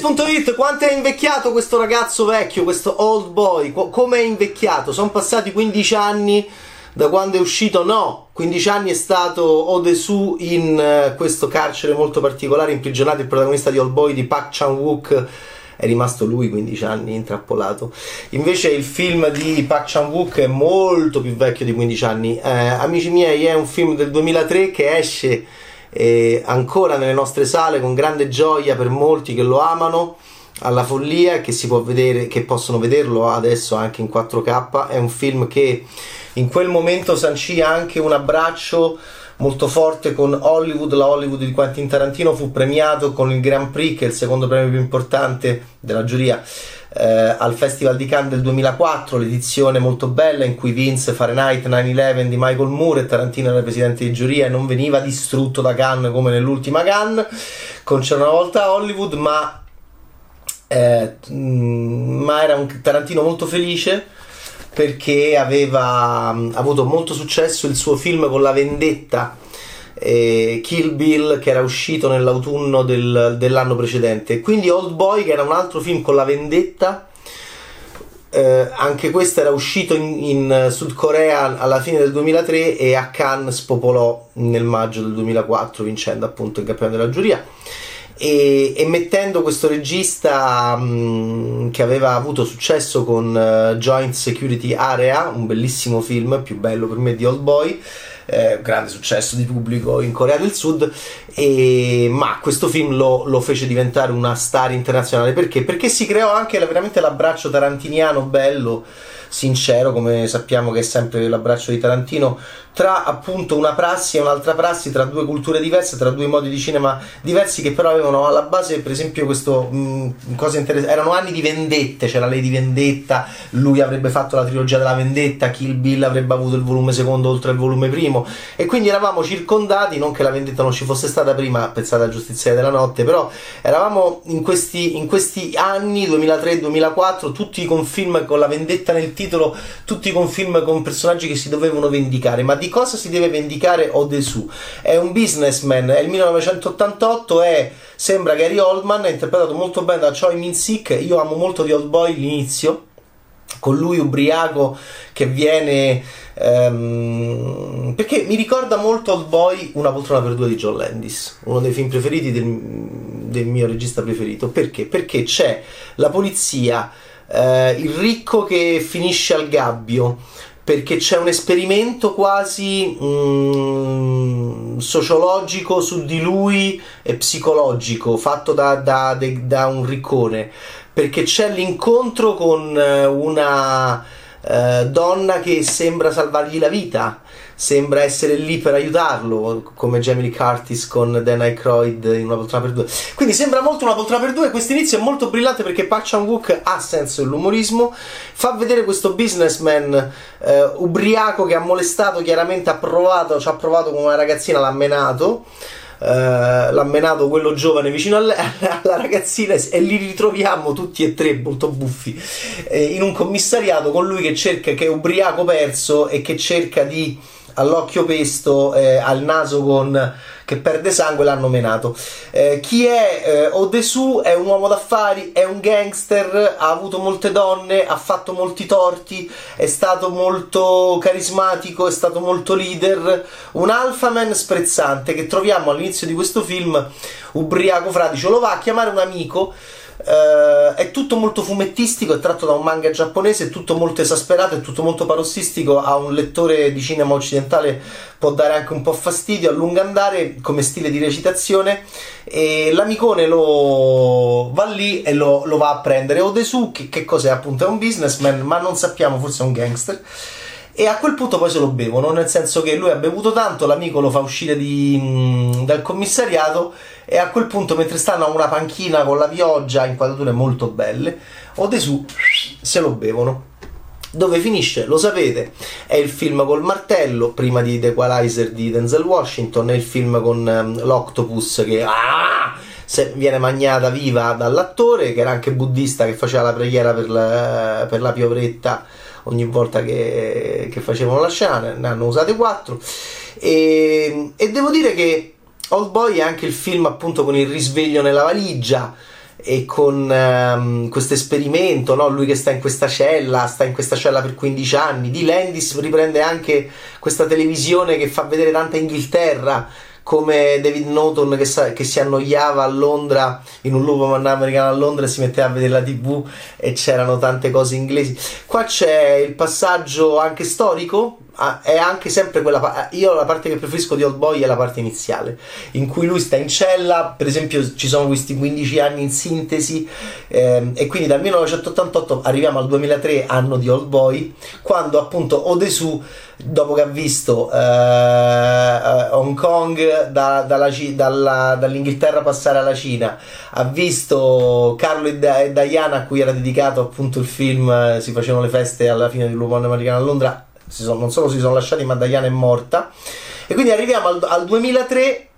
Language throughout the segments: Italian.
Games.it, quanto è invecchiato questo ragazzo vecchio, questo old boy? Co- come è invecchiato? Sono passati 15 anni da quando è uscito? No, 15 anni è stato Odesu in uh, questo carcere molto particolare, imprigionato il protagonista di Old Boy di Park Chan-wook è rimasto lui 15 anni intrappolato. Invece il film di Park Chan-wook è molto più vecchio di 15 anni. Eh, amici miei, è un film del 2003 che esce eh, ancora nelle nostre sale con grande gioia per molti che lo amano alla follia e che si può vedere che possono vederlo adesso anche in 4K è un film che in quel momento sancì anche un abbraccio molto forte con Hollywood, la Hollywood di Quentin Tarantino fu premiato con il Grand Prix che è il secondo premio più importante della giuria eh, al Festival di Cannes del 2004, l'edizione molto bella in cui vinse Fahrenheit 9-11 di Michael Moore e Tarantino era presidente di giuria e non veniva distrutto da Cannes come nell'ultima Cannes, con C'era una volta Hollywood, ma, eh, ma era un Tarantino molto felice perché aveva mm, avuto molto successo il suo film con la vendetta eh, Kill Bill che era uscito nell'autunno del, dell'anno precedente. Quindi Old Boy che era un altro film con la vendetta. Eh, anche questo era uscito in, in, Sud Corea alla fine del 2003 e a Cannes spopolò nel maggio del 2004 vincendo appunto il campione della giuria e, e mettendo questo regista mh, che aveva avuto successo con uh, Joint Security Area un bellissimo film più bello per me di Old Boy eh, grande successo di pubblico in Corea del Sud, e, ma questo film lo, lo, fece diventare una star internazionale perché? Perché si creò anche veramente l'abbraccio tarantiniano bello sincero, come sappiamo che è sempre l'abbraccio di Tarantino, tra appunto una prassi e un'altra prassi, tra due culture diverse, tra due modi di cinema diversi che però avevano alla base, per esempio, questo mh, cosa interessante, erano anni di vendette, c'era lei di vendetta, lui avrebbe fatto la trilogia della vendetta, Kill Bill avrebbe avuto il volume secondo oltre il volume primo e quindi eravamo circondati, non che la vendetta non ci fosse stata prima, pensate alla giustizia della notte, però eravamo in questi, in questi anni 2003-2004 tutti con film con la vendetta nel titolo tutti con film con personaggi che si dovevano vendicare, ma di cosa si deve vendicare Odesu? È un businessman, è il 1988, è, sembra Gary Oldman, è interpretato molto bene da Choi Min-sik, io amo molto di Old Boy l'inizio, con lui ubriaco che viene um, perché mi ricorda molto Old Boy una poltrona per due di John Landis uno dei film preferiti del, del mio regista preferito perché? perché c'è la polizia eh, il ricco che finisce al gabbio perché c'è un esperimento quasi mm, sociologico su di lui e psicologico fatto da, da, da, un riccone perché c'è l'incontro con eh, una eh, donna che sembra salvargli la vita sembra essere lì per aiutarlo, come Jamie Curtis con Dan Aykroyd in una poltrona per due. Quindi sembra molto una poltrona per due. Questo inizio è molto brillante perché Park Chan-wook ha senso dell'umorismo, fa vedere questo businessman eh, ubriaco che ha molestato, chiaramente ha provato, ci ha provato con una ragazzina, l'ha menato. Uh, l'ha menato quello giovane vicino alla, alla, ragazzina e li ritroviamo tutti e tre molto buffi. Eh, in un commissariato con lui che cerca che è ubriaco perso e che cerca di all'occhio pesto, eh, al naso con, che perde sangue, l'hanno menato. Eh, chi è eh, Odesu? È un uomo d'affari, è un gangster, ha avuto molte donne, ha fatto molti torti, è stato molto carismatico, è stato molto leader, un alphaman sprezzante che troviamo all'inizio di questo film, ubriaco fradicio, lo va a chiamare un amico Uh, è tutto molto fumettistico, è tratto da un manga giapponese, è tutto molto esasperato, è tutto molto parossistico. A un lettore di cinema occidentale può dare anche un po' fastidio a lungo andare come stile di recitazione. E l'amicone lo va lì e lo, lo va a prendere. Odesu, che, che cos'è? Appunto, è un businessman, ma non sappiamo, forse è un gangster e a quel punto poi se lo bevono, nel senso che lui ha bevuto tanto, l'amico lo fa uscire di, mh, dal commissariato e a quel punto mentre stanno a una panchina con la pioggia, inquadrature molto belle, Odesu se lo bevono. Dove finisce? Lo sapete, è il film col martello, prima di The Equalizer di Denzel Washington, è il film con um, l'octopus che ah, se viene magnata viva dall'attore, che era anche buddista, che faceva la preghiera per la, per la piovretta ogni volta che, che facevano la scena, ne hanno usate quattro. E, e devo dire che Old Boy è anche il film appunto con il risveglio nella valigia. e con um, questo esperimento, no? lui che sta in questa cella, sta in questa cella per 15 anni, di Landis riprende anche questa televisione che fa vedere tanta Inghilterra, come David Norton che, sa, che, si annoiava a Londra in un lupo americano a Londra e si metteva a vedere la tv e c'erano tante cose inglesi. Qua c'è il passaggio anche storico è anche sempre quella io la parte che preferisco di Old Boy è la parte iniziale in cui lui sta in cella per esempio ci sono questi 15 anni in sintesi ehm, e quindi dal 1988 arriviamo al 2003 anno di Old Boy quando appunto Odesu dopo che ha visto eh, eh Hong Kong da, dalla, dalla, dall'Inghilterra passare alla Cina ha visto Carlo e, Diana a cui era dedicato appunto il film eh, si facevano le feste alla fine Lupone Americano a Londra sono, non solo si sono lasciati, ma Diana è morta. E quindi arriviamo al, al 2003,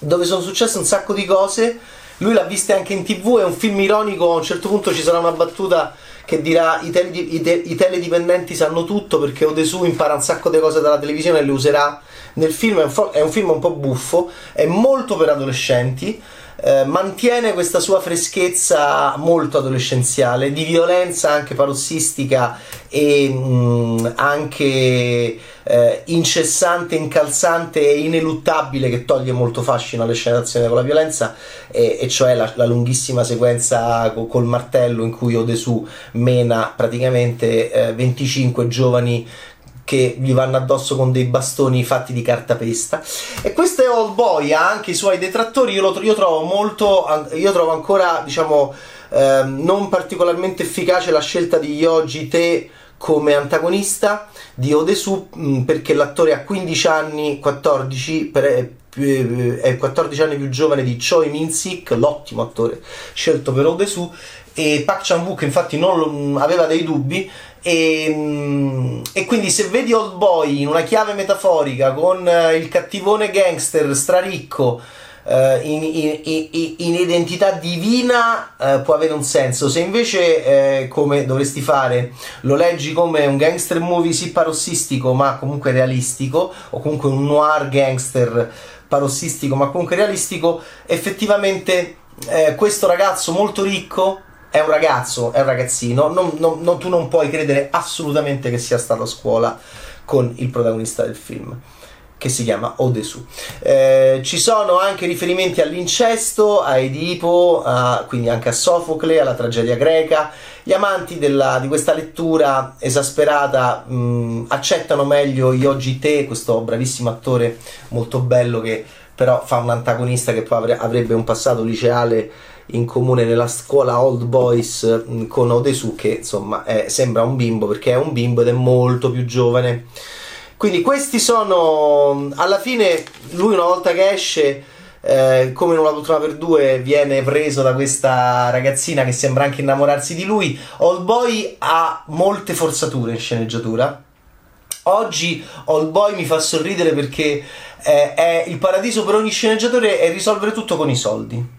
dove sono successe un sacco di cose. Lui l'ha vista anche in tv, è un film ironico, a un certo punto ci sarà una battuta che dirà i, tele, i, i teledipendenti sanno tutto perché Odesu impara un sacco di cose dalla televisione e le userà nel film, è un, è un film un po' buffo, è molto per adolescenti, eh, mantiene questa sua freschezza molto adolescenziale, di violenza anche parossistica e mh, mm, anche eh, incessante, incalzante e ineluttabile che toglie molto fascino alle scene d'azione con la violenza e, e cioè la, la, lunghissima sequenza col, col martello in cui Odesu mena praticamente eh, 25 giovani che gli vanno addosso con dei bastoni fatti di cartapesta. E questo è Old Boy, ha anche i suoi detrattori, io, lo, io trovo molto, io trovo ancora, diciamo, eh, non particolarmente efficace la scelta di Yoji Te come antagonista di Odesu mm, perché l'attore ha 15 anni, 14, per, eh, è 14 anni più giovane di Choi Min-sik, l'ottimo attore scelto per Odesu e Park Chan-wook infatti non mm, aveva dei dubbi e, mm, e, quindi se vedi Old Boy in una chiave metaforica con uh, il cattivone gangster straricco uh, in, in, in, identità divina uh, può avere un senso. Se invece come dovresti fare lo leggi come un gangster movie sì parossistico ma comunque realistico o comunque un noir gangster parossistico ma comunque realistico effettivamente questo ragazzo molto ricco è un ragazzo, è un ragazzino, non, non, non, tu non puoi credere assolutamente che sia stato a scuola con il protagonista del film che si chiama Odesu. Eh, ci sono anche riferimenti all'incesto, a Edipo, a, quindi anche a Sofocle, alla tragedia greca. Gli amanti della, di questa lettura esasperata mh, accettano meglio Yoji Te, questo bravissimo attore molto bello che però fa un antagonista che poi avrebbe un passato liceale in comune nella scuola Old Boys mm, con Odesu che insomma è, sembra un bimbo perché è un bimbo ed è molto più giovane. Quindi questi sono mm, alla fine lui una volta che esce eh, come in una poltrona per due viene preso da questa ragazzina che sembra anche innamorarsi di lui. Old Boy ha molte forzature in sceneggiatura. Oggi Old Boy mi fa sorridere perché eh, è il paradiso per ogni sceneggiatore è risolvere tutto con i soldi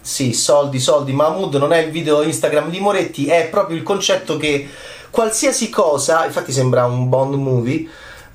sì, soldi, soldi. Mahmood non è il video Instagram di Moretti, è proprio il concetto che qualsiasi cosa, infatti sembra un Bond movie,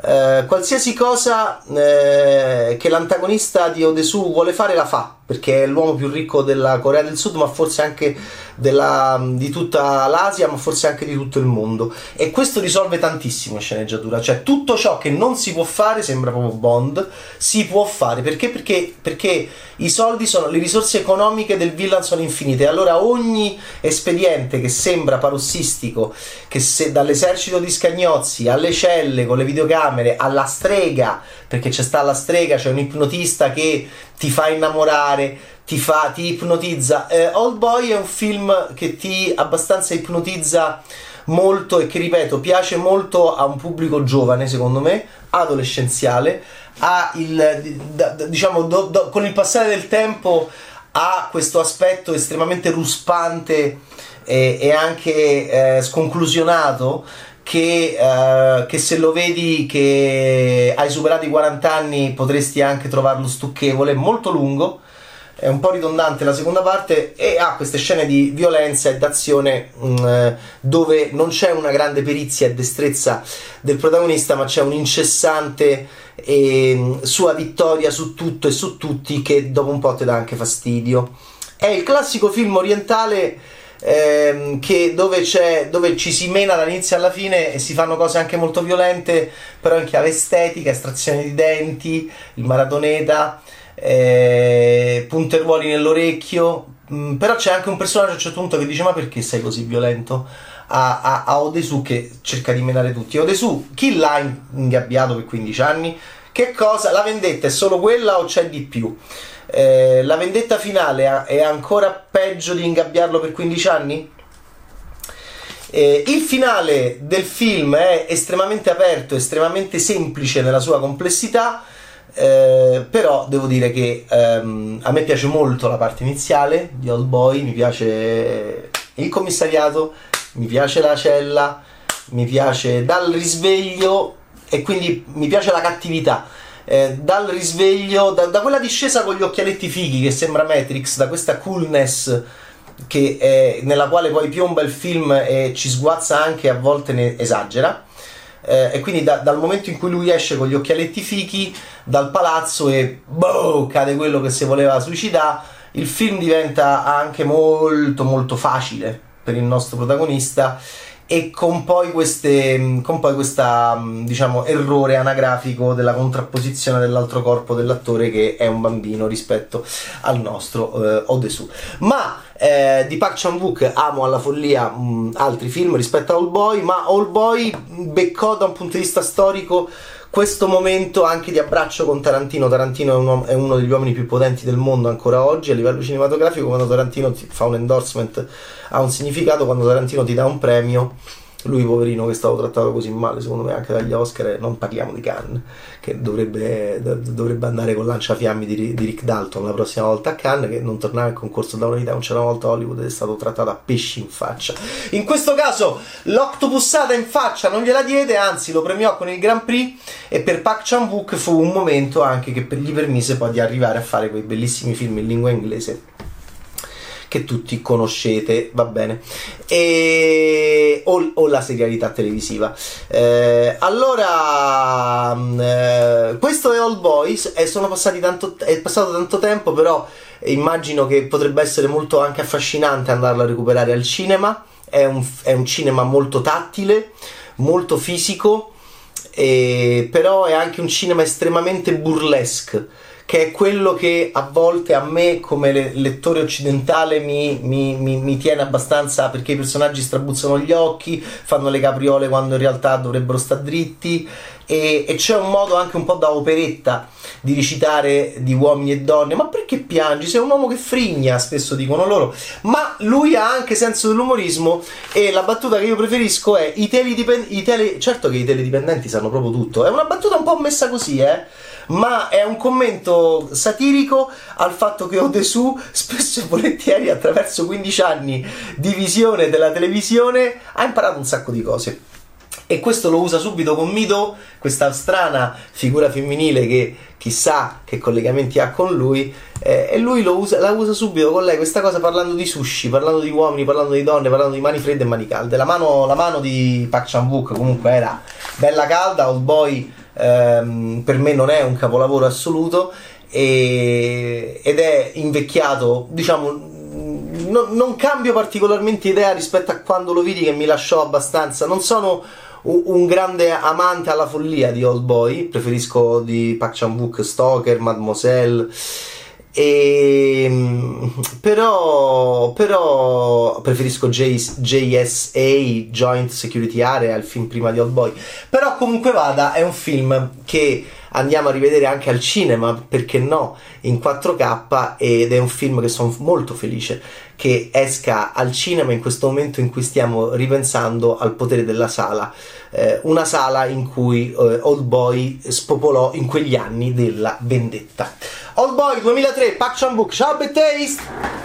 eh, qualsiasi cosa eh, che l'antagonista di Odesu vuole fare la fa perché è l'uomo più ricco della Corea del Sud, ma forse anche della, di tutta l'Asia, ma forse anche di tutto il mondo. E questo risolve tantissimo in sceneggiatura, cioè tutto ciò che non si può fare, sembra proprio Bond, si può fare. Perché? Perché, perché i soldi sono, le risorse economiche del villain sono infinite. Allora ogni espediente che sembra parossistico, che se, dall'esercito di scagnozzi alle celle con le videocamere, alla strega, perché c'è sta la strega, c'è un ipnotista che ti fa innamorare, ti, fa, ti ipnotizza. Eh, Old Boy è un film che ti abbastanza ipnotizza molto e che ripeto piace molto a un pubblico giovane secondo me adolescenziale ha il diciamo do, do, con il passare del tempo ha questo aspetto estremamente ruspante e, e anche eh, sconclusionato che, uh, che, se lo vedi che hai superato i 40 anni potresti anche trovarlo stucchevole, molto lungo, è un po' ridondante la seconda parte e ha queste scene di violenza e d'azione mh, mm, dove non c'è una grande perizia e destrezza del protagonista ma c'è un incessante e, mm, sua vittoria su tutto e su tutti che dopo un po' ti dà anche fastidio. È il classico film orientale ehm, che dove, dove ci si mena dall'inizio alla fine e si fanno cose anche molto violente, però in chiave estetica, estrazione di denti, il maratoneta, eh, punteruoli nell'orecchio. Mm, però c'è anche un personaggio a un certo punto che dice: Ma perché sei così violento? A, a, a Odesu che cerca di menare tutti. Odesu, chi l'ha ingabbiato per 15 anni? Che cosa? La vendetta è solo quella o c'è di più? Eh, la vendetta finale è ancora peggio di ingabbiarlo per 15 anni? Eh, il finale del film è estremamente aperto, estremamente semplice nella sua complessità, eh, però devo dire che ehm, a me piace molto la parte iniziale di Old Boy, mi piace il commissariato, mi piace la cella, mi piace dal risveglio e quindi mi piace la cattività eh, dal risveglio, da, da, quella discesa con gli occhialetti fighi che sembra Matrix, da questa coolness è, nella quale poi piomba il film e ci sguazza anche a volte ne esagera. Eh, e quindi da, dal momento in cui lui esce con gli occhialetti fichi dal palazzo e boh, cade quello che si voleva suicidare, il film diventa anche molto molto facile per il nostro protagonista e con poi, queste, con poi questa diciamo errore anagrafico della contrapposizione dell'altro corpo dell'attore che è un bambino rispetto al nostro eh, Odesu ma eh, di Park Chan-wook amo alla follia mh, altri film rispetto a All Boy ma All Boy beccò da un punto di vista storico questo momento anche di abbraccio con Tarantino. Tarantino è uno, è uno, degli uomini più potenti del mondo ancora oggi a livello cinematografico. Quando Tarantino fa un endorsement ha un significato, quando Tarantino ti dà un premio lui poverino che è stato trattato così male secondo me anche dagli Oscar non parliamo di Cannes che dovrebbe, dovrebbe andare con lanciafiammi di, di, Rick Dalton la prossima volta a Cannes che non tornava in concorso da una vita non c'era una volta a Hollywood ed è stato trattato a pesci in faccia. In questo caso l'octopussata in faccia non gliela diede anzi lo premiò con il Grand Prix e per Park Chan-wook fu un momento anche che gli permise poi di arrivare a fare quei bellissimi film in lingua inglese che tutti conoscete, va bene, e, o, o la serialità televisiva. Eh, allora, mm, eh, questo è Old Boys e passati tanto, è passato tanto tempo, però immagino che potrebbe essere molto anche affascinante andarlo a recuperare al cinema. È un, è un cinema molto tattile, molto fisico, e, però è anche un cinema estremamente burlesque che è quello che a volte a me come lettore occidentale mi, mi, mi, mi, tiene abbastanza perché i personaggi strabuzzano gli occhi, fanno le capriole quando in realtà dovrebbero stare dritti. E, e, c'è un modo anche un po' da operetta di recitare di uomini e donne. Ma perché piangi? sei un uomo che frigna spesso dicono loro. Ma lui ha anche senso dell'umorismo e la battuta che io preferisco è i teledipendenti tele... certo che i teledipendenti sanno proprio tutto è una battuta un po' messa così eh ma è un commento satirico al fatto che Odesu spesso e volentieri attraverso 15 anni di visione della televisione ha imparato un sacco di cose e questo lo usa subito con Mido, questa strana figura femminile che chissà che collegamenti ha con lui eh, e lui usa, la usa subito con lei questa cosa parlando di sushi, parlando di uomini, parlando di donne, parlando di mani fredde e mani calde. La mano, la mano di Park Chan-wook comunque era bella calda, Old Boy ehm, per me non è un capolavoro assoluto e, ed è invecchiato, diciamo, no, non cambio particolarmente idea rispetto a quando lo vidi che mi lasciò abbastanza, non sono un grande amante alla follia di Old Boy, preferisco di Park Chan-wook Stoker, Mademoiselle e, ehm, però, però preferisco J, JSA Joint Security Area il film prima di Old Boy però comunque vada è un film che andiamo a rivedere anche al cinema perché no in 4K ed è un film che sono molto felice che esca al cinema in questo momento in cui stiamo ripensando al potere della sala. Eh, una sala in cui eh, Old Boy spopolò in quegli anni della vendetta Old Boy 2003, Pak Chan Book, ciao Taste!